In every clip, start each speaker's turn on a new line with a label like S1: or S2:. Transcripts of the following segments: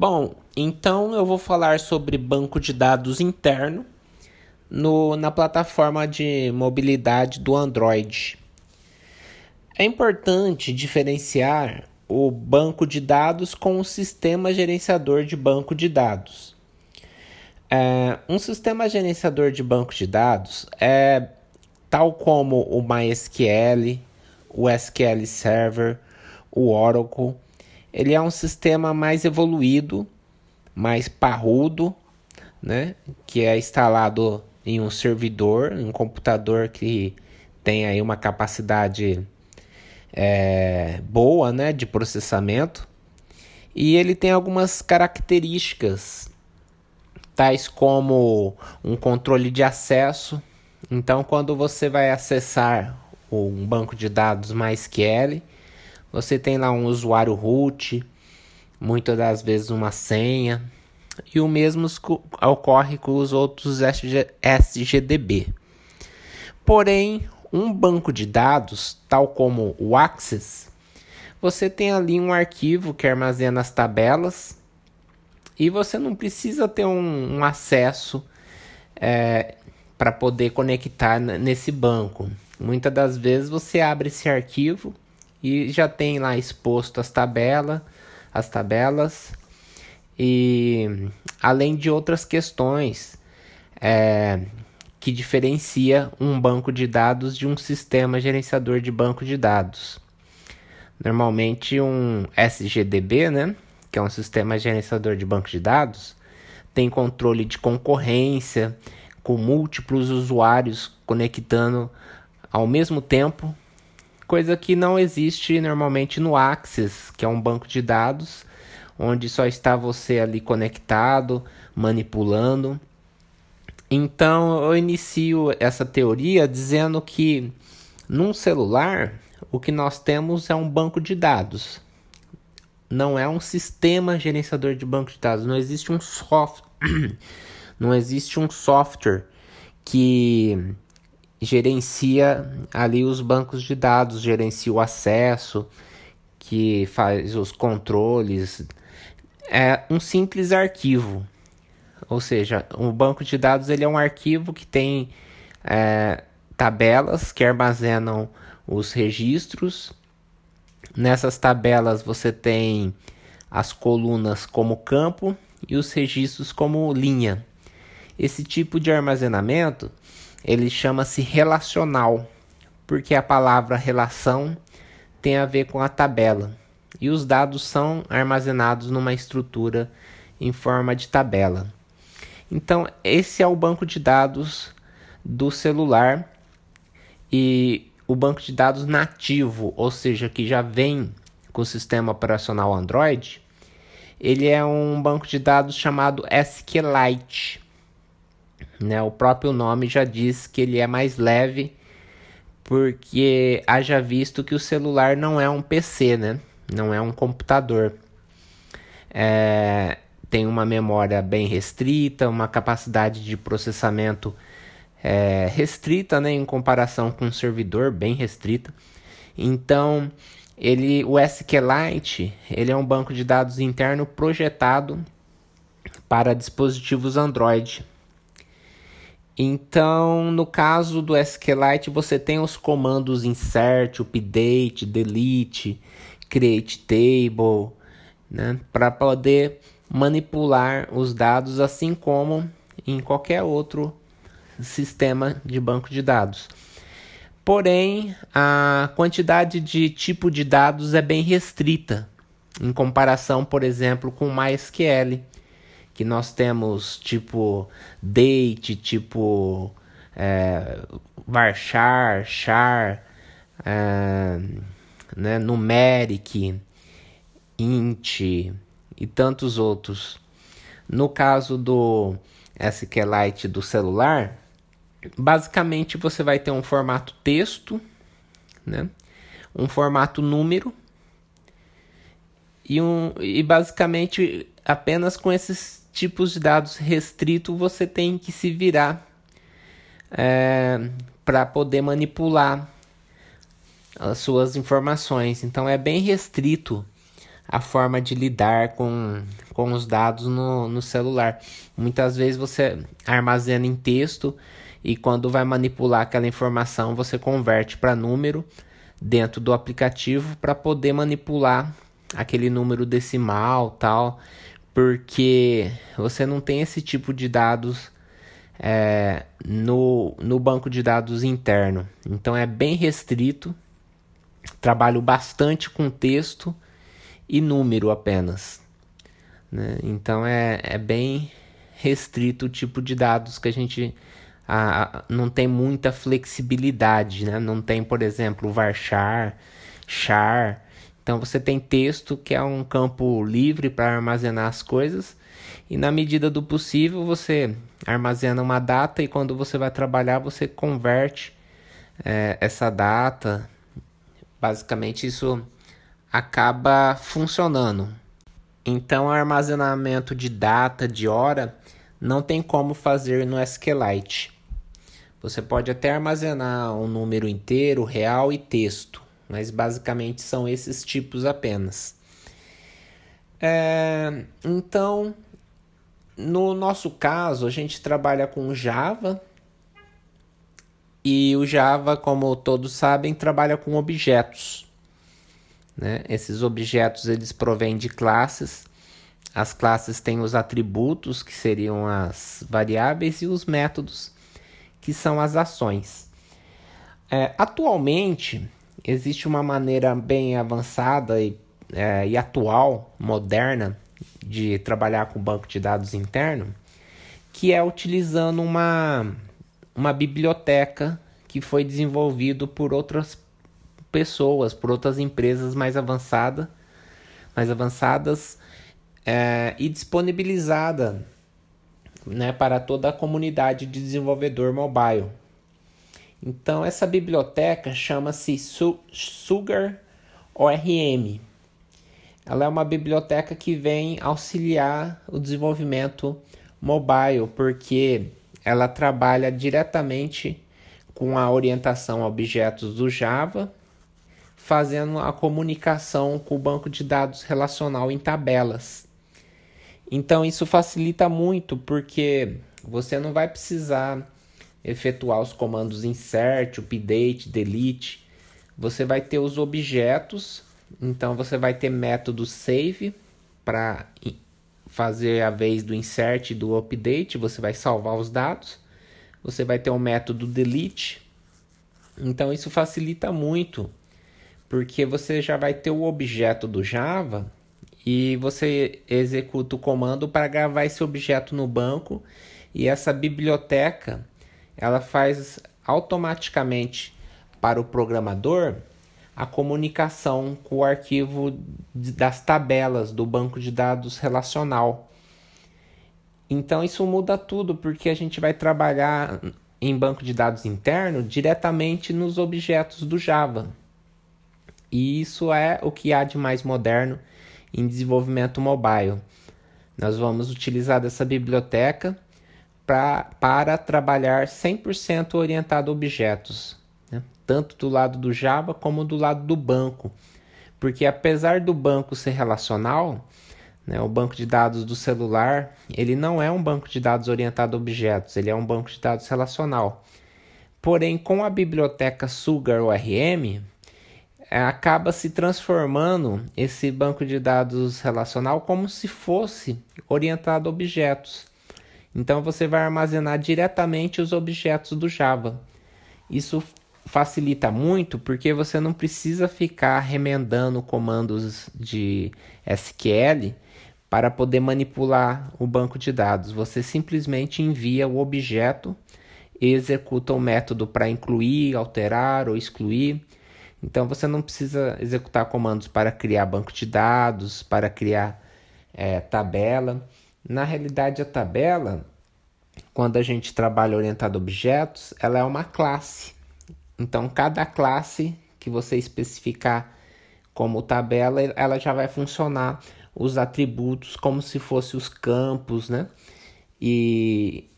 S1: Bom, então eu vou falar sobre banco de dados interno no, na plataforma de mobilidade do Android. É importante diferenciar o banco de dados com o sistema gerenciador de banco de dados. É, um sistema gerenciador de banco de dados é tal como o MySQL, o SQL Server, o Oracle. Ele é um sistema mais evoluído, mais parrudo, né? que é instalado em um servidor, um computador que tem aí uma capacidade é, boa né, de processamento. E ele tem algumas características, tais como um controle de acesso. Então, quando você vai acessar um banco de dados MySQL, você tem lá um usuário root, muitas das vezes uma senha, e o mesmo ocorre com os outros SGDB. Porém, um banco de dados, tal como o Access, você tem ali um arquivo que armazena as tabelas e você não precisa ter um, um acesso é, para poder conectar nesse banco. Muitas das vezes você abre esse arquivo e já tem lá exposto as tabelas, as tabelas e além de outras questões é, que diferencia um banco de dados de um sistema gerenciador de banco de dados. Normalmente um SGDB, né, que é um sistema gerenciador de banco de dados, tem controle de concorrência com múltiplos usuários conectando ao mesmo tempo coisa que não existe normalmente no Axis, que é um banco de dados onde só está você ali conectado, manipulando. Então eu inicio essa teoria dizendo que num celular o que nós temos é um banco de dados. Não é um sistema gerenciador de banco de dados, não existe um software, não existe um software que gerencia ali os bancos de dados, gerencia o acesso, que faz os controles. É um simples arquivo. Ou seja, o banco de dados ele é um arquivo que tem é, tabelas que armazenam os registros. Nessas tabelas você tem as colunas como campo e os registros como linha. Esse tipo de armazenamento ele chama-se relacional, porque a palavra relação tem a ver com a tabela e os dados são armazenados numa estrutura em forma de tabela. Então, esse é o banco de dados do celular e o banco de dados nativo, ou seja, que já vem com o sistema operacional Android, ele é um banco de dados chamado SQLite. Né? O próprio nome já diz que ele é mais leve, porque haja visto que o celular não é um PC, né? não é um computador. É, tem uma memória bem restrita, uma capacidade de processamento é, restrita né, em comparação com um servidor bem restrita. Então, ele, o SQLite ele é um banco de dados interno projetado para dispositivos Android. Então, no caso do SQLite, você tem os comandos insert, update, delete, create table, né, para poder manipular os dados, assim como em qualquer outro sistema de banco de dados. Porém, a quantidade de tipo de dados é bem restrita em comparação, por exemplo, com MySQL que nós temos tipo date, tipo é, varchar, char, é, né, numeric, int e tantos outros. No caso do SQLite do celular, basicamente você vai ter um formato texto, né, um formato número e, um, e basicamente apenas com esses tipos de dados restrito você tem que se virar é, para poder manipular as suas informações. Então é bem restrito a forma de lidar com, com os dados no, no celular. Muitas vezes você armazena em texto e quando vai manipular aquela informação, você converte para número dentro do aplicativo para poder manipular aquele número decimal tal, porque você não tem esse tipo de dados é, no, no banco de dados interno. Então é bem restrito. Trabalho bastante com texto e número apenas. Né? Então é, é bem restrito o tipo de dados que a gente a, a, não tem muita flexibilidade, né? Não tem, por exemplo, varchar, char. Então você tem texto que é um campo livre para armazenar as coisas e na medida do possível você armazena uma data e quando você vai trabalhar você converte é, essa data. Basicamente isso acaba funcionando. Então, armazenamento de data, de hora, não tem como fazer no SQLite. Você pode até armazenar um número inteiro, real e texto, mas basicamente são esses tipos apenas. É, então, no nosso caso, a gente trabalha com Java e o Java, como todos sabem, trabalha com objetos. Né? Esses objetos eles provêm de classes. As classes têm os atributos, que seriam as variáveis, e os métodos, que são as ações. É, atualmente, existe uma maneira bem avançada e, é, e atual, moderna, de trabalhar com banco de dados interno, que é utilizando uma, uma biblioteca que foi desenvolvido por outras pessoas, por outras empresas mais avançadas, mais avançadas é, e disponibilizada né, para toda a comunidade de desenvolvedor mobile. Então essa biblioteca chama-se Sugar ORM. Ela é uma biblioteca que vem auxiliar o desenvolvimento mobile, porque ela trabalha diretamente com a orientação a objetos do Java fazendo a comunicação com o banco de dados relacional em tabelas. Então isso facilita muito porque você não vai precisar efetuar os comandos insert, update, delete. Você vai ter os objetos, então você vai ter método save para fazer a vez do insert e do update, você vai salvar os dados. Você vai ter o método delete. Então isso facilita muito porque você já vai ter o objeto do Java e você executa o comando para gravar esse objeto no banco e essa biblioteca ela faz automaticamente para o programador a comunicação com o arquivo das tabelas do banco de dados relacional. Então isso muda tudo porque a gente vai trabalhar em banco de dados interno diretamente nos objetos do Java. E isso é o que há de mais moderno em desenvolvimento mobile. Nós vamos utilizar dessa biblioteca pra, para trabalhar 100% orientado a objetos, né? tanto do lado do Java como do lado do banco. Porque apesar do banco ser relacional, né, o banco de dados do celular, ele não é um banco de dados orientado a objetos, ele é um banco de dados relacional. Porém, com a biblioteca Sugar ORM, é, acaba se transformando esse banco de dados relacional como se fosse orientado a objetos. Então você vai armazenar diretamente os objetos do Java. Isso facilita muito porque você não precisa ficar remendando comandos de SQL para poder manipular o banco de dados. Você simplesmente envia o objeto e executa o método para incluir, alterar ou excluir então você não precisa executar comandos para criar banco de dados, para criar é, tabela. Na realidade, a tabela, quando a gente trabalha orientado a objetos, ela é uma classe. Então, cada classe que você especificar como tabela, ela já vai funcionar os atributos como se fossem os campos, né? E,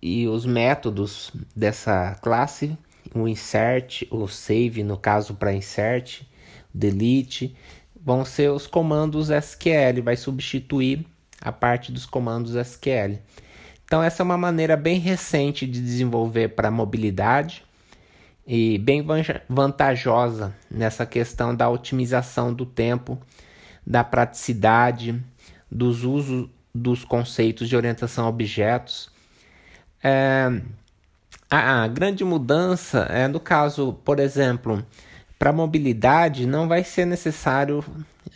S1: e os métodos dessa classe o insert, o save, no caso para insert, delete, vão ser os comandos SQL, vai substituir a parte dos comandos SQL. Então, essa é uma maneira bem recente de desenvolver para mobilidade e bem vantajosa nessa questão da otimização do tempo, da praticidade, dos usos dos conceitos de orientação a objetos. É, a, a grande mudança é no caso, por exemplo, para mobilidade não vai ser necessário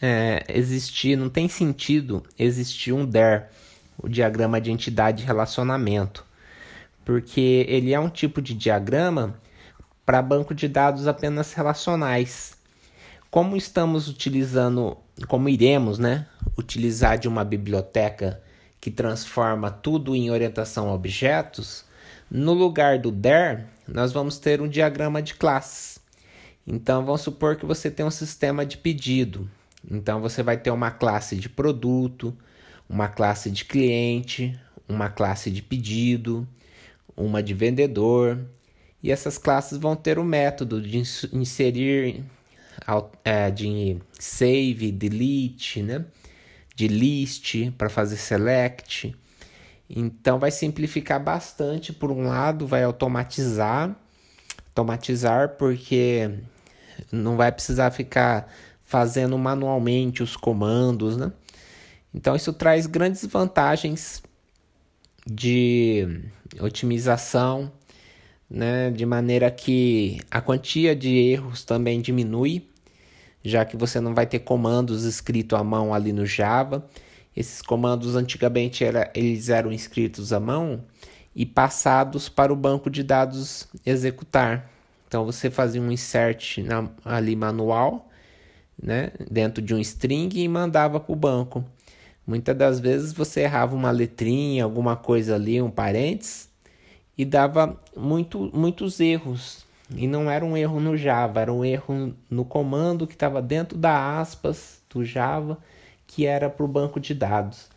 S1: é, existir, não tem sentido existir um DER o diagrama de entidade relacionamento, porque ele é um tipo de diagrama para banco de dados apenas relacionais. Como estamos utilizando, como iremos, né, utilizar de uma biblioteca que transforma tudo em orientação a objetos, no lugar do DER, nós vamos ter um diagrama de classes. Então, vamos supor que você tem um sistema de pedido. Então, você vai ter uma classe de produto, uma classe de cliente, uma classe de pedido, uma de vendedor, e essas classes vão ter o método de inserir, é, de save, delete, né? de list para fazer select. Então vai simplificar bastante por um lado, vai automatizar, automatizar porque não vai precisar ficar fazendo manualmente os comandos, né? Então, isso traz grandes vantagens de otimização, né, de maneira que a quantia de erros também diminui, já que você não vai ter comandos escritos à mão ali no Java. Esses comandos antigamente era, eles eram escritos à mão e passados para o banco de dados executar. Então você fazia um insert na, ali manual, né, dentro de um string e mandava para o banco. Muitas das vezes você errava uma letrinha, alguma coisa ali, um parênteses, e dava muito, muitos erros. E não era um erro no Java, era um erro no comando que estava dentro da aspas do Java, que era para o banco de dados.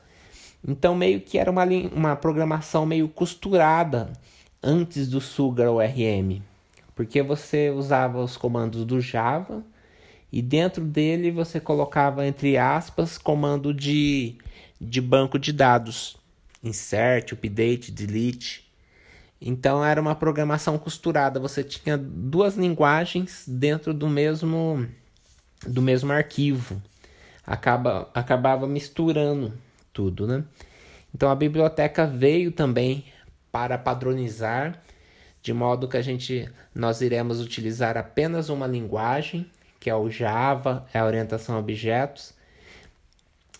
S1: Então, meio que era uma, uma programação meio costurada antes do Sugar ORM, porque você usava os comandos do Java e dentro dele você colocava entre aspas comando de, de banco de dados, insert, update, delete. Então era uma programação costurada, você tinha duas linguagens dentro do mesmo do mesmo arquivo. Acaba, acabava misturando tudo, né? Então a biblioteca veio também para padronizar de modo que a gente nós iremos utilizar apenas uma linguagem que é o Java, é a orientação a objetos.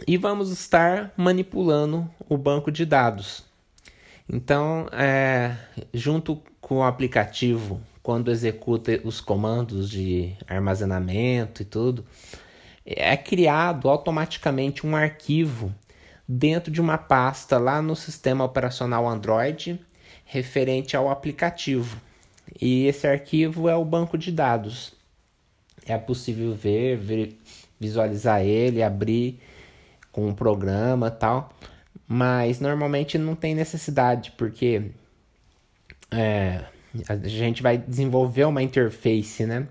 S1: E vamos estar manipulando o banco de dados. Então, é, junto com o aplicativo, quando executa os comandos de armazenamento e tudo, é criado automaticamente um arquivo dentro de uma pasta lá no sistema operacional Android referente ao aplicativo. E esse arquivo é o banco de dados é possível ver, ver visualizar ele, abrir com um programa tal, mas normalmente não tem necessidade porque é, a gente vai desenvolver uma interface, né?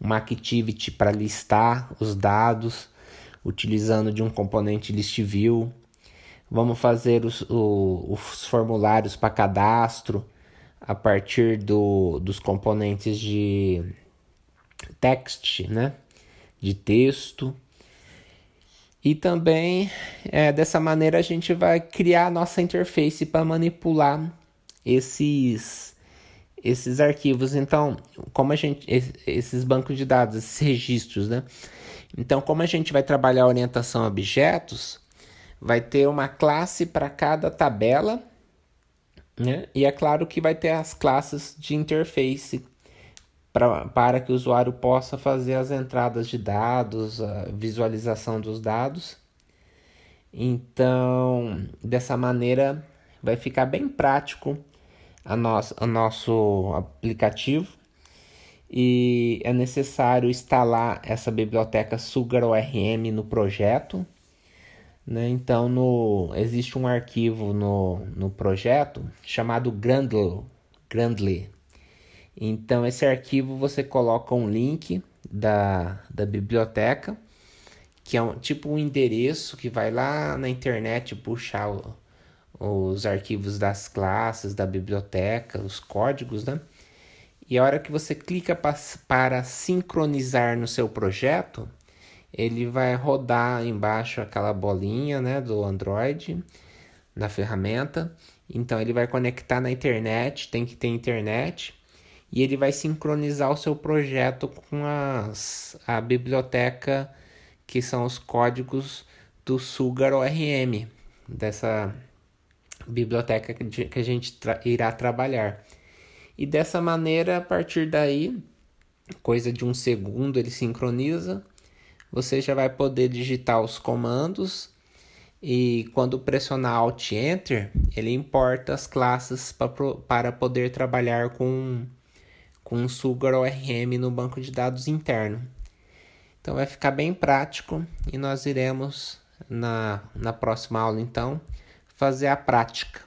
S1: Uma activity para listar os dados utilizando de um componente list view. Vamos fazer os, o, os formulários para cadastro a partir do, dos componentes de text, né? De texto. E também é, dessa maneira a gente vai criar a nossa interface para manipular esses esses arquivos. Então, como a gente esses bancos de dados, esses registros, né? Então, como a gente vai trabalhar a orientação a objetos, vai ter uma classe para cada tabela, né? E é claro que vai ter as classes de interface pra, para que o usuário possa fazer as entradas de dados, a visualização dos dados. Então, dessa maneira, vai ficar bem prático a nosso, o nosso aplicativo e é necessário instalar essa biblioteca Sugar ORM no projeto. Né? Então, no, existe um arquivo no, no projeto chamado Grandly, Grandly então, esse arquivo você coloca um link da, da biblioteca, que é um, tipo um endereço que vai lá na internet puxar o, os arquivos das classes, da biblioteca, os códigos, né? E a hora que você clica pa para sincronizar no seu projeto, ele vai rodar embaixo aquela bolinha, né, do Android na ferramenta. Então ele vai conectar na internet, tem que ter internet, e ele vai sincronizar o seu projeto com as, a biblioteca que são os códigos do Sugar ORM, dessa biblioteca que a gente tra irá trabalhar. E dessa maneira, a partir daí, coisa de um segundo ele sincroniza, você já vai poder digitar os comandos e quando pressionar Alt Enter, ele importa as classes para poder trabalhar com, com o Sugar ORM no banco de dados interno. Então vai ficar bem prático e nós iremos na, na próxima aula então fazer a prática.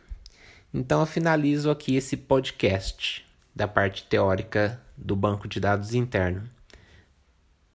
S1: Então eu finalizo aqui esse podcast da parte teórica do banco de dados interno.